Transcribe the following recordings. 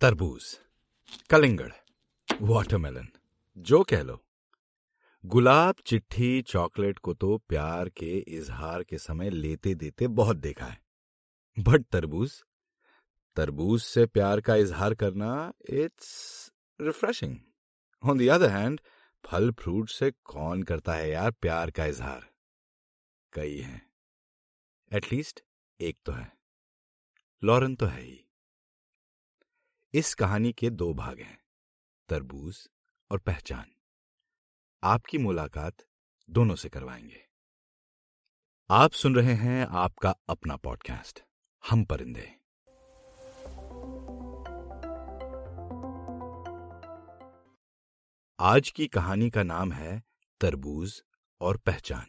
तरबूज, कलिंगड़ वाटरमेलन जो कह लो। गुलाब चिट्ठी चॉकलेट को तो प्यार के इजहार के समय लेते देते बहुत देखा है। बट तरबूज तरबूज से प्यार का इजहार करना it's refreshing on the other hand फल फ्रूट से कौन करता है यार प्यार का इजहार? कई हैं। एटलीस्ट एक तो है। लॉरेन तो है ही। इस कहानी के दो भाग हैं, तरबूज और पहचान। आपकी मुलाकात दोनों से करवाएँगे। आप सुन रहे हैं आपका अपना पॉडकास्ट, हम परिंदे। आज की कहानी का नाम है तरबूज और पहचान।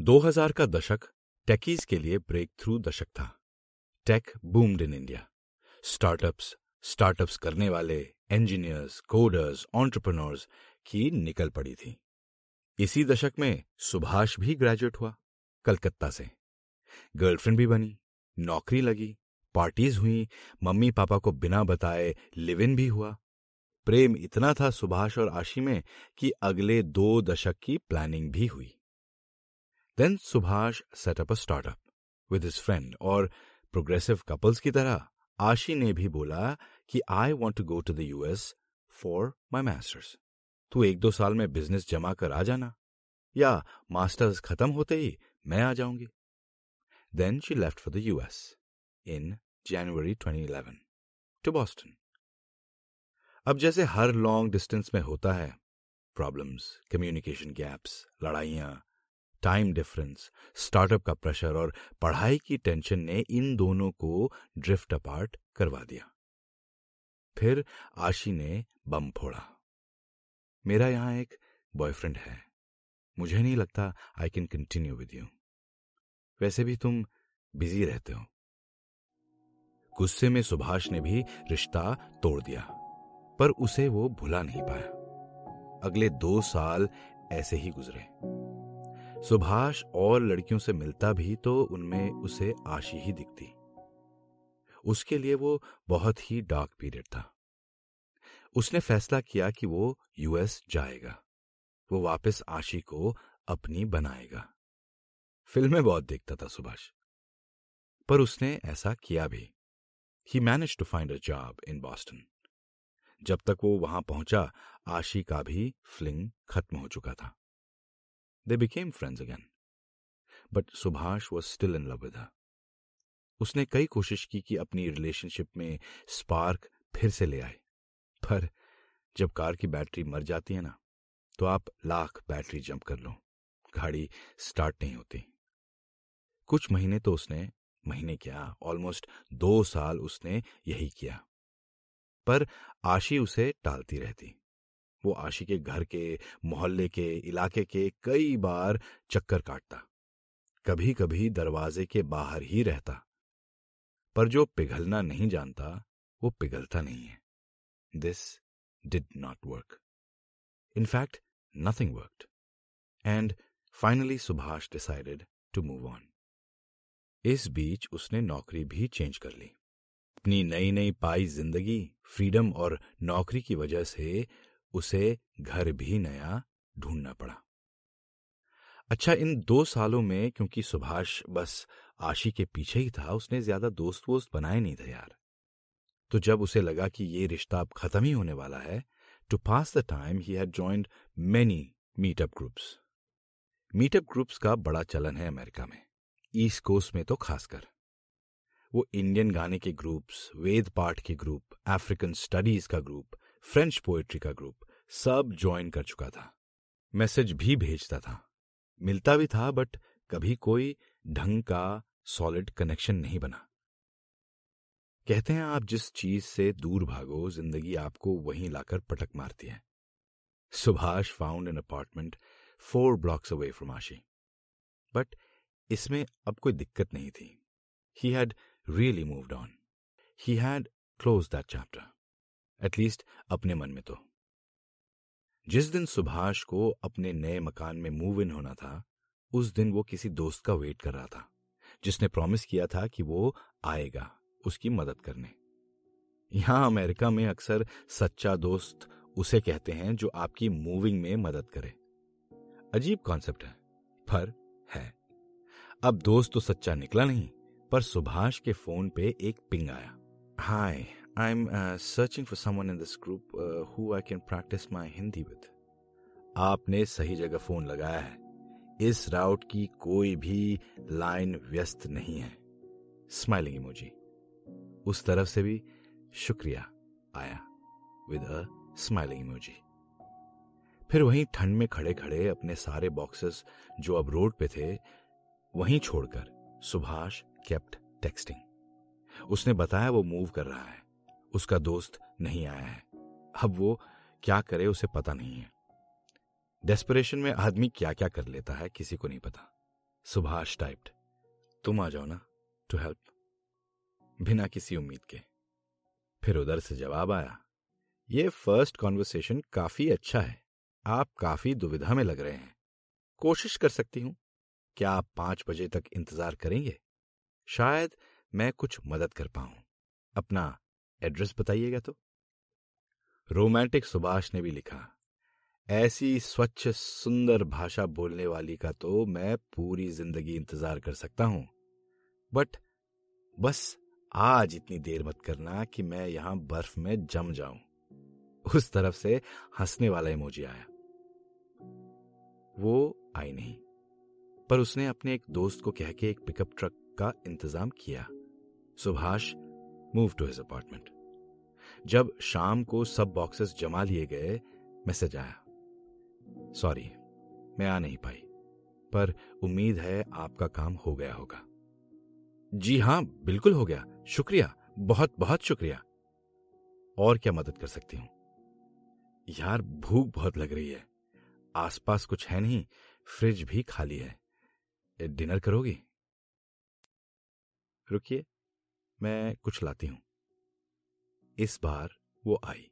2000 का दशक टेकीज के लिए ब्रेक थ्रू दशक था। Tech boomed in India. Startups startups करने वाले इंजीनियर्स कोडर्स ऑन्टरप्रनोर्स की निकल पड़ी थी। इसी दशक में सुभाष भी ग्रेजुएट हुआ, कलकत्ता से। गर्लफ्रेंड भी बनी, नौकरी लगी पार्टीज़ हुई, मम्मी पापा को बिना बताए लिव इन भी हुआ। प्रेम इतना था सुभाष और आशी में कि अगले दो दशक की प्लानिंग भी हुई। Then Subhash set up a startup with his friend और प्रोग्रेसिव कपल्स की तरह आशी ने भी बोला कि I want to go to the US for my masters तू एक दो साल में बिज़नेस जमा कर आ जाना, या मास्टर्स खत्म होते ही मैं आ जाऊँगी. Then she left for the US in January 2011 to Boston अब जैसे हर लॉन्ग डिस्टेंस में होता है प्रॉब्लम्स कम्युनिकेशन गैप्स लड़ाइयाँ टाइम डिफरेंस स्टार्टअप का प्रेशर और पढ़ाई की टेंशन ने इन दोनों को ड्रिफ्ट अपार्ट करवा दिया। फिर आशी ने बम फोड़ा। मेरा यहाँ एक बॉयफ्रेंड है। मुझे नहीं लगता I can continue with you वैसे भी तुम बिज़ी रहते हो। गुस्से में सुभाष ने भी रिश्ता तोड़ दिया, पर उसे वो भुला नहीं पाया। अगले दो साल ऐसे ही गुजरे। सुभाष और लड़कियों से मिलता भी तो उनमें उसे आशी ही दिखती। उसके लिए वो बहुत ही डार्क पीरियड था। उसने फैसला किया कि वो यूएस जाएगा। वो वापस आशी को अपनी बनाएगा। फ़िल्में बहुत देखता था सुभाष। पर उसने ऐसा किया भी। He manage to find a job in Boston जब तक वो वहाँ पहुँचा, आशी का भी फ्लिंग खत्म हो चुका था। They became friends again. But Subhash was still in love with her. उसने कई कोशिश की कि अपनी रिलेशनशिप में स्पार्क फिर से ले आए। पर जब कार की बैटरी मर जाती है ना तो आप लाख बैटरी जंप कर लो। गाड़ी स्टार्ट नहीं होती। कुछ महीने तो उसने, महीने क्या ऑलमोस्ट दो साल उसने यही किया। पर आशी उसे टालती रहती। वो आशी के घर के, मोहल्ले के, इलाके के कई बार चक्कर काटता। कभी कभी दरवाजे के बाहर ही रहता। पर जो पिघलना नहीं जानता, वो पिघलता नहीं है। This did not work in fact nothing worked and finally Subhash decided to move on इस बीच उसने नौकरी भी चेंज कर ली। अपनी नई नई पाई ज़िंदगी फ्रीडम और नौकरी की वजह से उसे घर भी नया ढूंढना पड़ा। अच्छा इन दो सालों में, क्योंकि सुभाष बस आशी के पीछे ही था, उसने ज़्यादा दोस्त वोस्त बनाए नहीं थे यार। तो जब उसे लगा कि ये रिश्ता अब खत्म ही होने वाला है to pass the time he had joined many meetup groups meetup groups का बड़ा चलन है अमेरिका में ईस्ट कोस्ट में तो खासकर। वो इंडियन गाने के ग्रुप्स वेद पाठ के ग्रुप अफ्रीकन स्टडीज़ का ग्रुप फ्रेंच पोएट्री का ग्रुप सब ज्वाइन कर चुका था। मैसेज भी भेजता था। मिलता भी था बट कभी कोई ढंग का सॉलिड कनेक्शन नहीं बना। कहते हैं, आप जिस चीज़ से दूर भागो, ज़िंदगी आपको वहीं लाकर पटक मारती है। Subhash found an apartment four blocks away from Aashi but इसमें अब कोई दिक्कत नहीं थी। He had really moved on he had close that chapter at least अपने मन में तो। जिस दिन सुभाष को अपने नए मकान में मूव इन होना था, उस दिन वो किसी दोस्त का वेट कर रहा था, जिसने प्रॉमिस किया था कि वो आएगा उसकी मदद करने। यहाँ अमेरिका में अक्सर सच्चा दोस्त उसे कहते हैं जो आपकी मूविंग में मदद करे। अजीब कॉन्सेप्ट है, पर है। अब दोस्त तो सच्चा निकला नहीं, पर सुभाष के फ़ोन पे एक पिंग आया। Hi I am searching for someone in this group who I can practice my Hindi with आपने सही जगह फ़ोन लगाया है। इस राउट की कोई भी लाइन व्यस्त नहीं है। स्माइलिंग इमोजी उस तरफ़ से भी शुक्रिया आया विद अ स्माइलिंग इमोजी फिर वहीं ठंड में खड़े खड़े अपने सारे बॉक्सेस जो अब रोड पे थे, वहीं छोड़कर सुभाष केप्ट टेक्सटिंग उसने बताया वो मूव कर रहा है। उसका दोस्त नहीं आया है। अब वो क्या करे उसे पता नहीं है। डेस्परेशन में आदमी क्या क्या कर लेता है, किसी को नहीं पता। सुभाष टाइप्ड तुम आ जाओ ना टू हेल्प बिना किसी उम्मीद के। फिर उधर से जवाब आया, ये फ़र्स्ट कॉन्वर्सेशन काफ़ी अच्छा है। आप काफ़ी दुविधा में लग रहे हैं। कोशिश कर सकती हूँ। क्या आप पाँच बजे तक इंतज़ार करेंगे? शायद मैं कुछ मदद कर पाऊँ। अपना एड्रेस बताइएगा तो। रोमांटिक सुभाष ने भी लिखा, ऐसी स्वच्छ, सुंदर भाषा बोलने वाली का तो मैं पूरी ज़िंदगी इंतज़ार कर सकता हूँ। बट बस आज इतनी देर मत करना कि मैं यहाँ बर्फ़ में जम जाऊँ। उस तरफ़ से हंसने वाला इमोजी आया। वो आई नहीं, पर उसने अपने एक दोस्त को कह के एक पिकअप ट्रक का इंतज़ाम किया। Subhash move to his apartment जब शाम को सब बॉक्सेस जमा लिए गए मैसेज आया। सॉरी मैं आ नहीं पाई, पर उम्मीद है आपका काम हो गया होगा। जी हाँ, बिल्कुल हो गया। शुक्रिया, बहुत बहुत शुक्रिया। और क्या मदद कर सकती हूँ? यार, भूख बहुत लग रही है। आसपास कुछ है नहीं फ्रिज भी खाली है। डिनर करोगी? रुकिए। मैं कुछ लाती हूँ। इस बार वो आई।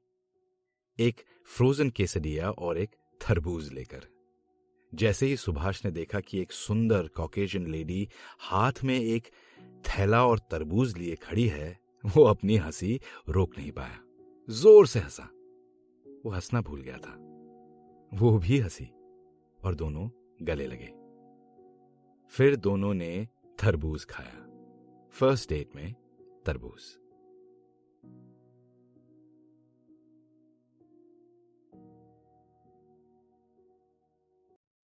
एक फ्रोजन केसडिया और एक थरबूज लेकर। जैसे ही सुभाष ने देखा कि एक सुंदर कॉकेजन लेडी हाथ में एक थैला और तरबूज लिए खड़ी है, वो अपनी हँसी रोक नहीं पाया। ज़ोर से हंसा। वो हंसना भूल गया था। वो भी हँसी और दोनों गले लगे। फिर दोनों ने तरबूज खाया। फ़र्स्ट डेट में तरबूज।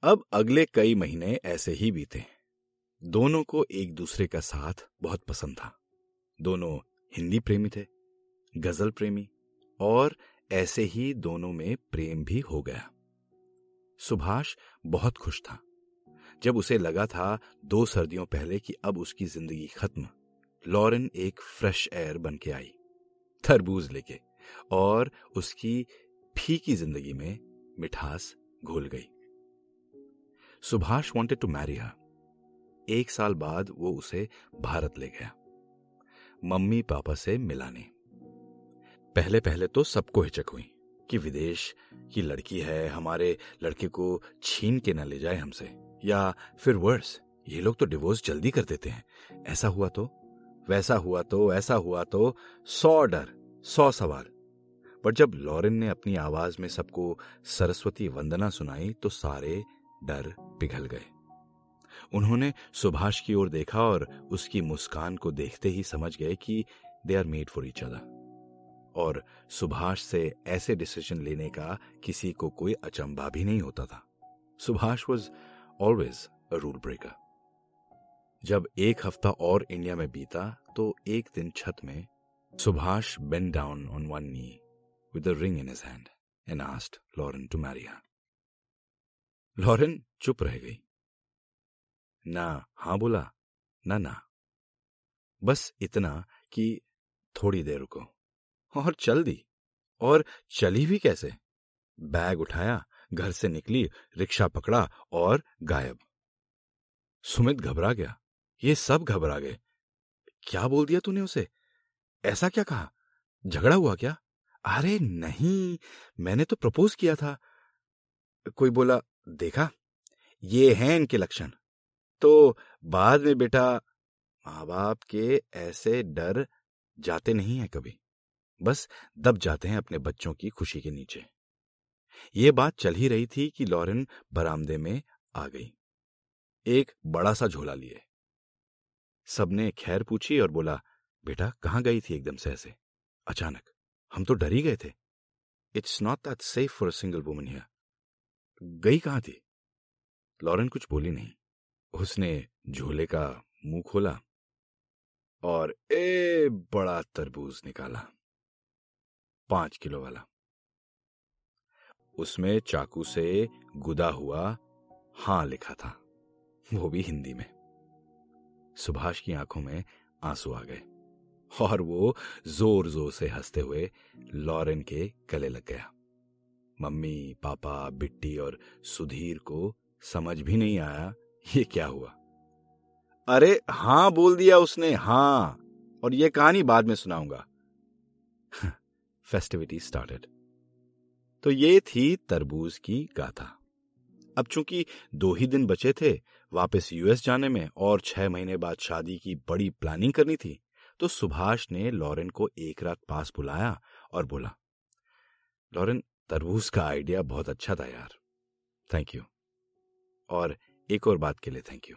अब अगले कई महीने ऐसे ही बीते। दोनों को एक दूसरे का साथ बहुत पसंद था। दोनों हिंदी प्रेमी थे, गज़ल प्रेमी, और ऐसे ही दोनों में प्रेम भी हो गया। सुभाष बहुत खुश था। जब उसे लगा था दो सर्दियों पहले कि अब उसकी ज़िंदगी खत्म लॉरेन एक फ्रेश एयर बन के आई, तरबूज लेके, और उसकी फीकी ज़िंदगी में मिठास घुल गई। Subhash wanted to marry her एक साल बाद वो उसे भारत ले गया। मम्मी पापा से मिलाने पहले पहले तो सबको हिचक हुई कि विदेश की लड़की है, हमारे लड़के को छीन के न ले जाए हमसे, या फिर वर्स ये लोग तो डिवोर्स जल्दी कर देते हैं। ऐसा हुआ तो वैसा हुआ तो ऐसा हुआ तो सौ डर, सौ सवाल। पर जब लॉरेन ने अपनी आवाज़ में सबको सरस्वती वंदना सुनाई तो सारे डर पिघल गए। उन्होंने सुभाष की ओर देखा और उसकी मुस्कान को देखते ही समझ गए कि they are made for each other और सुभाष से ऐसे डिसीज़न लेने का किसी को कोई अचंबा भी नहीं होता था। Subhash was always a rule breaker जब एक हफ़्ता और इंडिया में बीता तो एक दिन छत में Subhash bent down on one knee with ring in his hand and asked Lauren to marry her Lauren चुप रह गई। ना, हाँ बोला, ना ना। बस इतना कि थोड़ी देर रुको। और चल दी। और चली भी कैसे? बैग उठाया, घर से निकली, रिक्शा पकड़ा और गायब। सुमित घबरा गया। ये सब घबरा गए। क्या बोल दिया तूने उसे? ऐसा क्या कहा? झगड़ा हुआ क्या? अरे नहीं, मैंने तो प्रपोज किया था। कोई बोला, देखा, ये हैं इनके लक्षण। तो बाद में बेटा माँ बाप के ऐसे डर जाते नहीं है कभी। बस दब जाते हैं अपने बच्चों की खुशी के नीचे। ये बात चल ही रही थी कि लॉरेन बरामदे में आ गई। एक बड़ा सा झोला लिए। सबने खैर पूछी और बोला, बेटा, कहाँ गई थी एकदम से ऐसे? अचानक। हम तो डर ही गए थे। It's not that safe for single woman here गई कहाँ थी? लॉरेन कुछ बोली नहीं। उसने झोले का मुँह खोला और ए बड़ा तरबूज निकाला। पाँच किलो वाला। उसमें चाकू से गुदा हुआ हाँ लिखा था। वो भी हिंदी में। सुभाष की आँखों में आँसू आ गए और वो ज़ोर ज़ोर से हँसते हुए लॉरेन के गले लग गया। मम्मी, पापा, बिट्टी और सुधीर को समझ भी नहीं आया ये क्या हुआ। अरे हाँ बोल दिया उसने, हाँ, और ये कहानी बाद में सुनाऊँगा। फेस्टिविटी स्टार्टेड तो ये थी तरबूज की गाथा। अब चूँकि दो ही दिन बचे थे, वापस यूएस जाने में और छह महीने बाद शादी की बड़ी प्लानिंग करनी थी तो सुभाष ने लॉरेन को एक रात पास बुलाया और बोला, लॉरेन, तरबूज का आइडिया बहुत अच्छा था यार। थैंक यू और एक और बात के लिए थैंक यू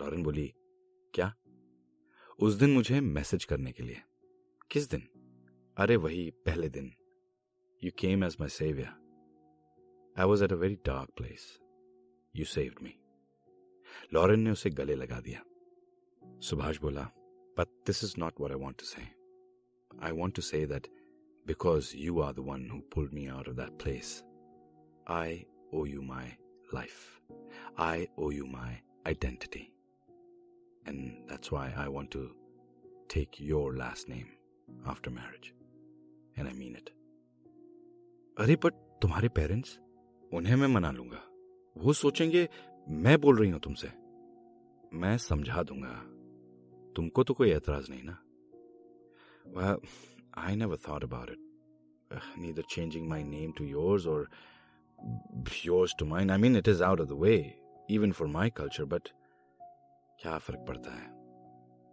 लॉरेन बोली, क्या? उस दिन मुझे मैसेज करने के लिए। किस दिन? अरे, वही पहले दिन। You came as my saviour I was at a very dark place you saved me Lauren ने उसे गले लगा दिया सुभाष बोला but this is not what I want to say I want to say that because you are the one who pulled me out of that place I owe you my life. I owe you my identity. And that's why I want to take your last name after marriage. And I mean it. अरे but तुम्हारे parents उन्हें मैं मना लूँगा। वो सोचेंगे, मैं बोल रही हूँ तुमसे। मैं समझा दूँगा। तुमको तो कोई एतराज़ नहीं ना? वह I never thought about it neither changing my name to yours और yours to mine I mean it is out of the way even for my culture but क्या फ़र्क पड़ता है?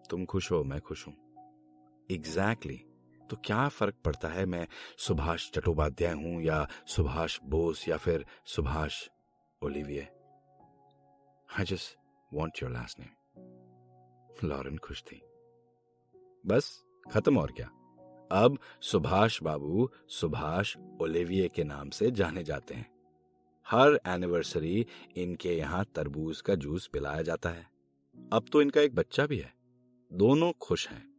तुम खुश हो, मैं खुश हूँ. एग्जैक्टली. तो क्या फ़र्क पड़ता है? मैं सुभाष चट्टोपाध्याय हूँ या सुभाष बोस या फिर Subhash Olivier? I just want your last name Lauren खुश थी। बस, खत्म और क्या? अब सुभाष बाबू सुभाष ओलिविये के नाम से जाने जाते हैं। हर एनिवर्सरी इनके यहाँ तरबूज का जूस पिलाया जाता है। अब तो इनका एक बच्चा भी है। दोनों खुश हैं।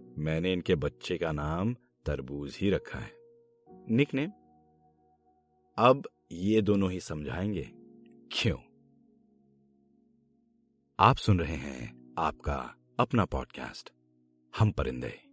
मैंने इनके बच्चे का नाम तरबूज ही रखा है। निक ने अब ये दोनों ही समझाएँगे क्यों? आप सुन रहे हैं आपका अपना पॉडकास्ट, हम परिंदे।